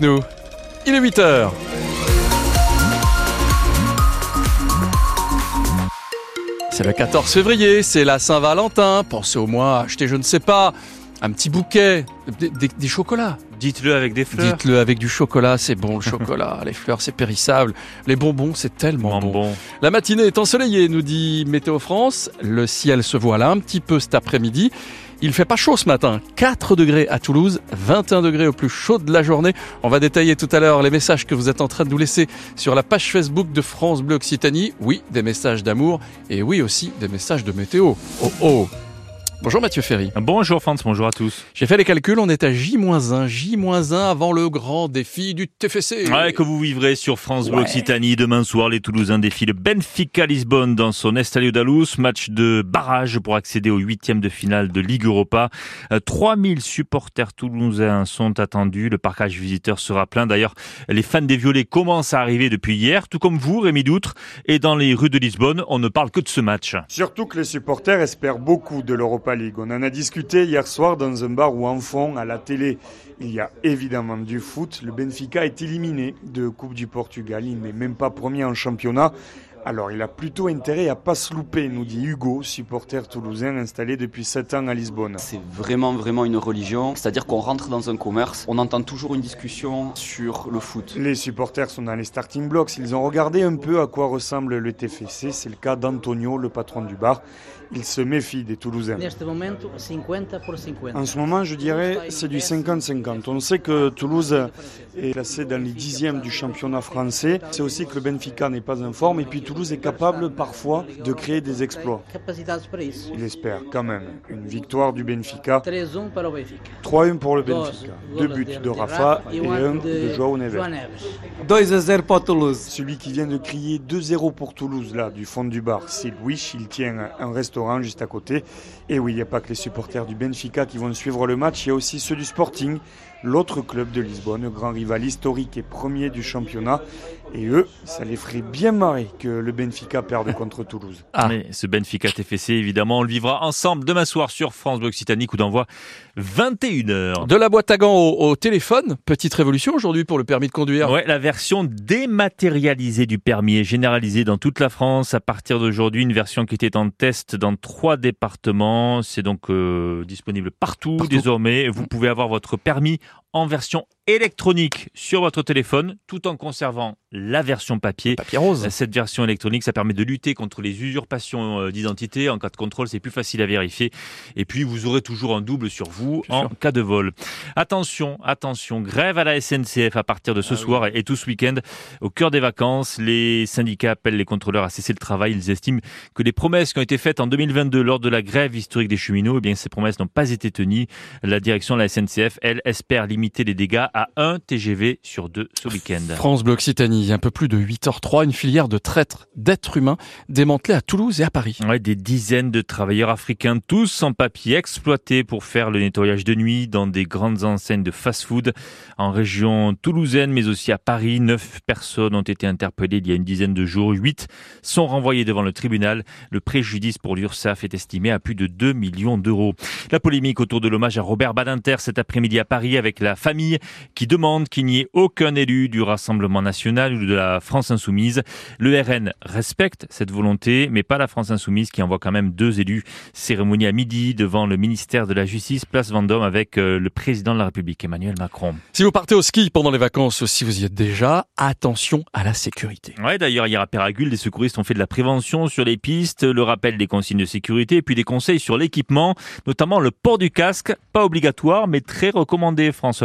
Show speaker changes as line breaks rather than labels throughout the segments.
nous. Il est 8h. C'est le 14 février, c'est la Saint-Valentin. Pensez au moins à acheter, je ne sais pas, un petit bouquet, des, des- des chocolats.
Dites-le avec des fleurs.
Dites-le avec du chocolat, c'est bon le chocolat. Les fleurs, c'est périssable. Les bonbons, c'est tellement
Bon.
La matinée est ensoleillée, nous dit Météo France. Le ciel se voile un petit peu cet après-midi. Il fait pas chaud ce matin. 4 degrés à Toulouse, 21 degrés au plus chaud de la journée. On va détailler tout à l'heure les messages que vous êtes en train de nous laisser sur la page Facebook de France Bleu Occitanie. Oui, des messages d'amour et oui aussi des messages de météo. Oh oh. Bonjour Mathieu Ferry.
Bonjour France, bonjour à tous.
J'ai fait les calculs, on est à J-1, J-1 avant le grand défi du TFC.
Ouais, que vous vivrez sur France Bleu
Ouais.
Occitanie. Demain soir, les Toulousains défient le Benfica Lisbonne dans son Estadio d'Alous. Match de barrage pour accéder au huitième de finale de Ligue Europa. Euh, 3000 supporters toulousains sont attendus. Le parcage visiteur sera plein. D'ailleurs, les fans des Violets commencent à arriver depuis hier, tout comme vous, Rémi Doutre. Et dans les rues de Lisbonne, on ne parle que de ce match.
Surtout que les supporters espèrent beaucoup de l'Europa On en a discuté hier soir dans un bar où en fond, à la télé, il y a évidemment du foot. Le Benfica est éliminé de Coupe du Portugal. Il n'est même pas premier en championnat. Alors il a plutôt intérêt à pas se louper, nous dit Hugo, supporter toulousain installé depuis 7 ans à Lisbonne.
C'est vraiment vraiment une religion, c'est-à-dire qu'on rentre dans un commerce, on entend toujours une discussion sur le foot.
Les supporters sont dans les starting blocks. Ils ont regardé un peu à quoi ressemble le TFC. C'est le cas d'Antonio, le patron du bar. Il se méfie des Toulousains.
Neste momento, 50 por 50.
En ce moment, je dirais, c'est du 50-50. On sait que Toulouse est classé dans les dixièmes du championnat français. C'est aussi que le Benfica n'est pas en forme. Et puis Toulouse est capable parfois de créer des exploits. Il espère quand même une victoire du Benfica.
3-1 para o Benfica.
3-1 pour le Benfica. Deux buts
de-
Rafa et un de Joao Neves.
João Neves.
2 a 0 para o Toulouse.
Celui qui vient de crier 2-0 pour Toulouse, là, du fond du bar, c'est Louis. Il tient un restaurant juste à côté. Et oui, il n'y a pas que les supporters du Benfica qui vont suivre le match, il y a aussi ceux du Sporting, l'autre club de Lisbonne, grand rival historique et premier du championnat. Et eux, ça les ferait bien marrer que le Benfica perde contre Toulouse.
Ah.
Mais ce Benfica TFC, évidemment, on le vivra ensemble demain soir sur France Bleu Occitanie, coup d'envoi 21h.
De la boîte à gants au, au téléphone, petite révolution aujourd'hui pour le permis de conduire.
Ouais, la version dématérialisée du permis est généralisée dans toute la France à partir d'aujourd'hui. Une version qui était en test dans trois départements. C'est donc euh, disponible partout,
Partout.
désormais. Vous pouvez avoir votre permis en version électronique sur votre téléphone, tout en conservant la version papier.
Papier rose.
Cette version électronique, ça permet de lutter contre les usurpations euh, d'identité. En cas de contrôle, c'est plus facile à vérifier. Et puis, vous aurez toujours un double sur vous
Bien
en
sûr.
cas de vol. Attention, attention, grève à la SNCF à partir de ce
Ah
soir et, et tout ce week-end. Au cœur des vacances, les syndicats appellent les contrôleurs à cesser le travail. Ils estiment que les promesses qui ont été faites en 2022 lors de la grève historique des cheminots, eh bien, ces promesses n'ont pas été tenues. La direction de la SNCF, elle, espère limiter les dégâts à un TGV sur deux ce week-end.
France Bleu Occitanie, un peu plus de 8h03, une filière de traître d'êtres humains démantelée à Toulouse et à Paris.
Ouais, des dizaines de travailleurs africains, tous sans papier, exploités pour faire le nettoyage de nuit dans des grandes enseignes de fast-food en région toulousaine, mais aussi à Paris. Neuf personnes ont été interpellées il y a une dizaine de jours. Huit sont renvoyées devant le tribunal. Le préjudice pour l'URSSAF est estimé à plus de 2 millions d'euros. La polémique autour de l'hommage à Robert Badinter cet après-midi à Paris avec la famille qui demande qu'il n'y ait aucun élu du Rassemblement national ou de la France insoumise. Le RN respecte cette volonté, mais pas la France insoumise qui envoie quand même deux élus. Cérémonie à midi devant le ministère de la Justice, place Vendôme, avec euh, le président de la République, Emmanuel Macron.
Si vous partez au ski pendant les vacances, si vous y êtes déjà, attention à la sécurité.
Ouais, d'ailleurs, hier à Péragule, des secouristes ont fait de la prévention sur les pistes, le rappel des consignes de sécurité, et puis des conseils sur l'équipement, notamment le port du casque, pas obligatoire, mais très recommandé, François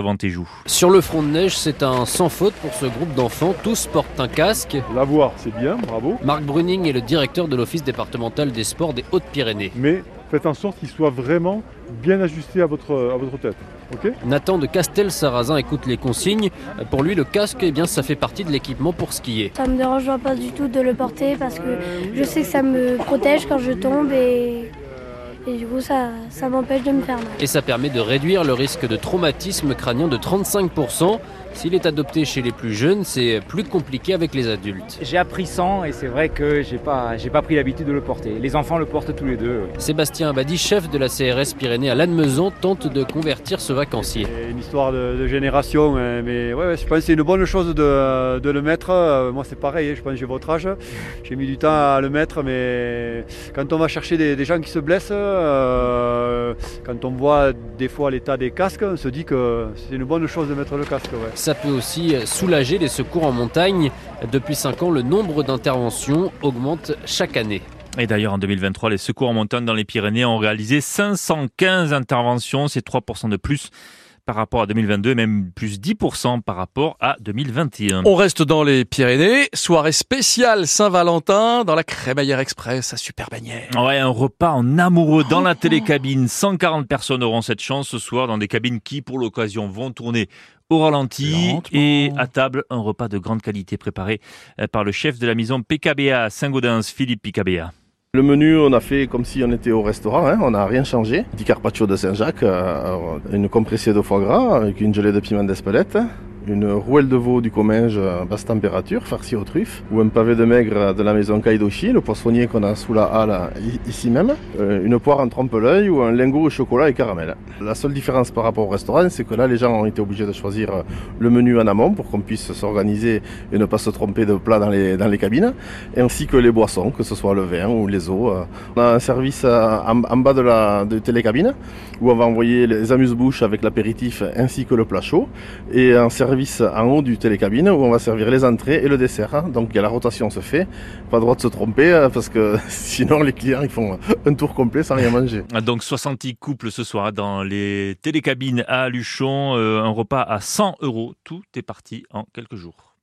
Sur le front de neige, c'est un sans faute pour ce groupe d'enfants. Tous portent un casque.
L'avoir, c'est bien, bravo.
Marc Bruning est le directeur de l'Office départemental des sports des Hautes-Pyrénées.
Mais faites en sorte qu'il soit vraiment bien ajusté à votre, à votre tête. Ok?
Nathan de Castel-Sarrazin écoute les consignes. Pour lui, le casque, eh bien, ça fait partie de l'équipement pour skier.
Ça me dérange pas du tout de le porter parce que je sais que ça me protège quand je tombe et, et du coup ça, m'empêche de me faire mal.
Et ça permet de réduire le risque de traumatisme crânien de 35%. S'il est adopté chez les plus jeunes, c'est plus compliqué avec les adultes.
J'ai appris sans et c'est vrai que j'ai pas, j'ai pas pris l'habitude de le porter. Les enfants le portent tous les deux. oui.
Sébastien Abadi, chef de la CRS Pyrénées à Lannemezan, tente de convertir ce vacancier.
C'est une histoire de, de génération, hein, mais ouais, ouais, je pense que c'est une bonne chose de, de le mettre. Euh, Moi, c'est pareil, hein, je pense que j'ai votre âge. J'ai mis du temps à le mettre, mais quand on va chercher des, des gens qui se blessent, euh, quand on voit des fois l'état des casques, on se dit que c'est une bonne chose de mettre le casque. Ouais.
Ça peut aussi soulager les secours en montagne. Depuis 5 ans, le nombre d'interventions augmente chaque année.
Et d'ailleurs, en 2023, les secours en montagne dans les Pyrénées ont réalisé 515 interventions, c'est 3% de plus par rapport à 2022, et même plus 10% par rapport à 2021.
On reste dans les Pyrénées, soirée spéciale Saint-Valentin dans la Crémaillère Express à Super Bagnères.
Ouais, un repas en amoureux dans la télécabine. 140 personnes auront cette chance ce soir dans des cabines qui, pour l'occasion, vont tourner au ralenti
Lentement.
et à table un repas de grande qualité préparé euh, par le chef de la maison PKBA Saint-Gaudens, Philippe PKBA.
Le menu, on a fait comme si on était au restaurant, hein, on n'a rien changé. Petit carpaccio de Saint-Jacques, euh, une compressée de foie gras avec une gelée de piment d'Espelette, une rouelle de veau du Comminges à basse température, farcie aux truffes, ou un pavé de maigre de la maison Kaidoshi, le poissonnier qu'on a sous la halle ici même, euh, une poire en trompe-l'œil ou un lingot au chocolat et caramel. La seule différence par rapport au restaurant, c'est que là, les gens ont été obligés de choisir euh, le menu en amont pour qu'on puisse s'organiser et ne pas se tromper de plat dans les, dans les cabines, ainsi que les boissons, que ce soit le vin ou les eaux. euh. On a un service en, en bas de la de télécabine où on va envoyer les amuse-bouches avec l'apéritif ainsi que le plat chaud et un service en haut du télécabine où on va servir les entrées et le dessert. hein. Donc la rotation se fait, pas droit de se tromper euh, parce que sinon les clients ils font un tour complet sans rien manger.
Ah, Donc 60 couples ce soir dans les télécabines à Luchon, euh, un repas à 100 euros. Tout est parti en quelques jours.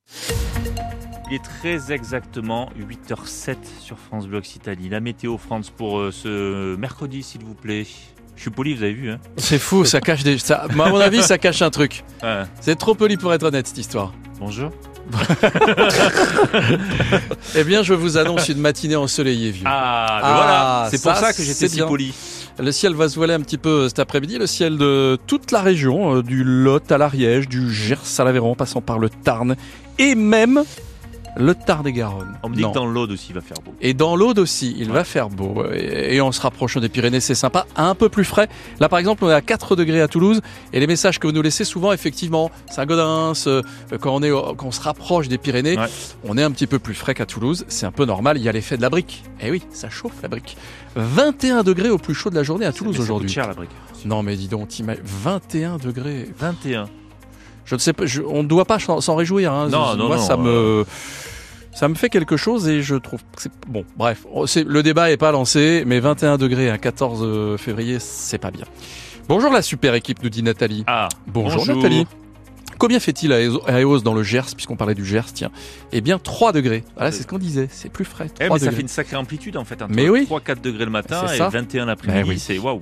Il est très exactement 8h07 sur France Bleu Occitanie. La météo France pour euh, ce mercredi, s'il vous plaît. Je suis poli, vous avez vu, hein
C'est fou, ça cache des. Ça, à mon avis, ça cache un truc.
Ouais.
C'est trop poli pour être honnête cette histoire.
Bonjour.
Eh bien, je vous annonce une matinée ensoleillée, vieux.
Ah, ben
Ah,
voilà, c'est pour
ça,
que j'étais si poli.
Le ciel va se voiler un petit peu cet après-midi, le ciel de toute la région, euh, du Lot à l'Ariège, du Gers à l'Aveyron, passant par le Tarn et même le Tarn-et-Garonne.
On me dit
Non.
que dans l'Aude aussi il va faire beau.
Et dans l'Aude aussi, il va faire beau. Et, et en se rapprochant des Pyrénées, c'est sympa, un peu plus frais. Là, par exemple, on est à 4 degrés à Toulouse. Et les messages que vous nous laissez souvent, effectivement, Saint-Gaudens, euh, quand, on est, quand on se rapproche des Pyrénées,
Ouais.
on est un petit peu plus frais qu'à Toulouse. C'est un peu normal, il y a l'effet de la brique. Et oui, ça chauffe la brique. 21 degrés au plus chaud de la journée à Toulouse aujourd'hui.
cher la brique.
Non mais dis donc, t'imagines- 21 degrés.
21.
Je ne sais pas, je- on ne doit pas s'en réjouir. Hein.
Non, non,
Moi,
non,
ça
euh.
me, ça me fait quelque chose et je trouve que c'est bon. Bref, Oh, le débat est pas lancé, mais 21 degrés à 14 février, c'est pas bien. Bonjour la super équipe, nous dit Nathalie.
Ah,
Bonjour,
bonjour.
Nathalie. Combien fait-il à Eos- dans le Gers, puisqu'on parlait du Gers, tiens? Eh bien 3 degrés. Voilà, c'est ce qu'on disait, c'est plus frais. 3
Eh, mais ça
degrés.
fait une sacrée amplitude en fait.
Mais oui.
3-4 degrés le matin et
ça.
21 l'après-midi.
Oui.
C'est waouh.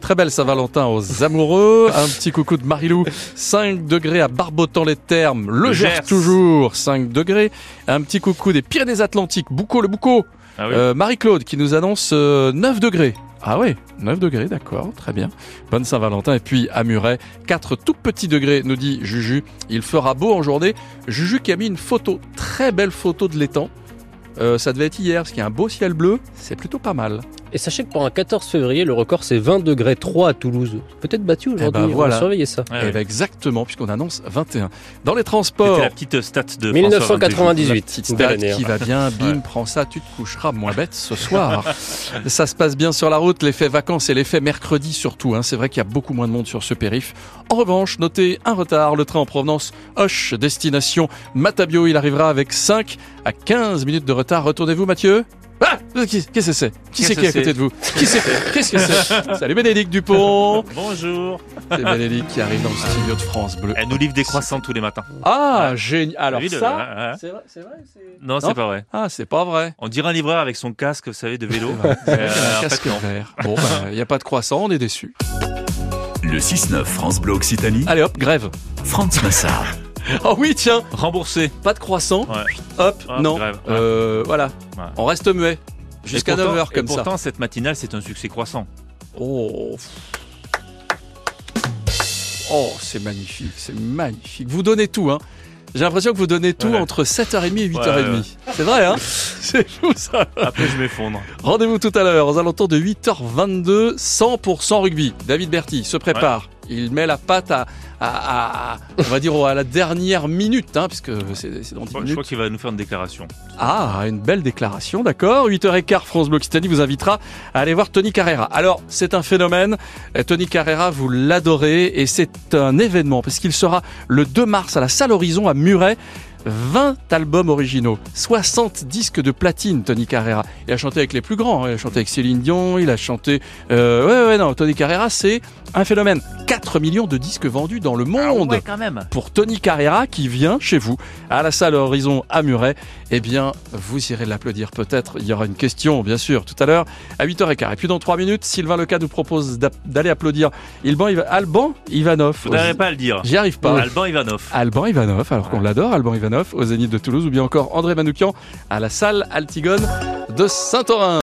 Très belle Saint-Valentin aux amoureux. Un petit coucou de Marilou. 5 degrés à Barbotan-les-Thermes. Le,
Le
Gers,
Gers.
toujours. 5 degrés. Un petit coucou des Pyrénées-Atlantiques. Boucau le Boucau.
Ah oui.
Euh, Marie-Claude qui nous annonce euh, 9 degrés. Ah oui, 9 degrés, d'accord, très bien. Bonne Saint-Valentin. Et puis à Muret, 4 tout petits degrés, nous dit Juju. Il fera beau en journée. Juju qui a mis une photo, très belle photo de l'étang. Euh, ça devait être hier, parce qu'il y a un beau ciel bleu. C'est plutôt pas mal.
Et sachez que pour un 14 février, le record c'est 20 degrés 3 à Toulouse. Peut-être battu aujourd'hui,
ben
on
voilà.
va surveiller ça.
Ouais,
Eh ben exactement, puisqu'on annonce 21. Dans les
C'était
transports,
la petite stat de
1998.
la petite stat
Dernière.
qui va bien, bim,
Ouais.
prends ça, tu te coucheras moins bête ce soir. ça se passe bien sur la route, l'effet vacances et l'effet mercredi surtout. Hein. C'est vrai qu'il y a beaucoup moins de monde sur ce périph. En revanche, notez un retard, le train en provenance Hoche, destination Matabio, il arrivera avec 5 à 15 minutes de retard. Retournez-vous Mathieu? Qu'est-ce que c'est? Qui c'est qui est à côté de vous? Qui c'est? Qu'est-ce que c'est? Salut Bénédicte Dupont
Bonjour.
C'est Bénédicte qui arrive dans le studio de France Bleu.
Elle nous livre des croissants tous les matins.
Ah, génial. Alors ça, c'est vrai, c'est
Non, c'est pas vrai.
Ah, c'est pas vrai.
On dirait un livreur avec son casque, vous savez, de vélo. Euh,
casque vert. Bon, il n'y a pas de croissant, on est déçus.
Le 6-9 France Bleu Occitanie,
Allez hop, grève.
Franz Massard.
Oh oui, tiens,
Remboursé.
pas de croissant.
Ouais.
Hop,
Hop,
non.
grève, ouais.
Euh, voilà.
Ouais.
On reste muet. Jusqu'à
Et pourtant-
9h comme
et pourtant, cette matinale, c'est un succès croissant.
Oh. Oh, c'est magnifique, c'est magnifique. Vous donnez tout, hein. J'ai l'impression que vous donnez tout
Ouais.
entre 7h30 et 8h30.
Ouais, ouais.
C'est vrai, hein C'est fou ça.
Après, je m'effondre.
Rendez-vous tout à l'heure aux alentours de 8h22, 100% rugby. David Berty se prépare. Il met la patte à, à- à- on va dire à la dernière minute, hein, puisque c'est dans 10
Je crois
minutes.
qu'il va nous faire une déclaration.
Ah, une belle déclaration, d'accord. 8h15, France Bleu Occitanie vous invitera à aller voir Tony Carrera. Alors, c'est un phénomène. Euh, Tony Carrera, vous l'adorez et c'est un événement parce qu'il sera le 2 mars à la Salle Horizon à Muret. 20 albums originaux, 60 disques de platine, Tony Carrera. Il a chanté avec les plus grands, hein. il a chanté avec Céline Dion, il a chanté... Euh, ouais, ouais, non, Tony Carrera, c'est un phénomène. 4 millions de disques vendus dans le monde
ouais, quand même.
pour Tony Carrera qui vient chez vous à la salle Horizon à Muret, eh bien, vous irez l'applaudir peut-être. Il y aura une question, bien sûr, tout à l'heure à 8h15. Et puis dans 3 minutes, Sylvain Leca nous propose d'a- d'aller applaudir Ilban Iva- Alban Ivanov.
Vous n'arrivez pas à le dire.
J'y arrive pas.
Alban Ivanov.
Alban Ivanov, alors qu'on l'adore, Alban Ivanov, au Zénith de Toulouse, ou bien encore André Manoukian à la salle Altigone de Saint-Orin.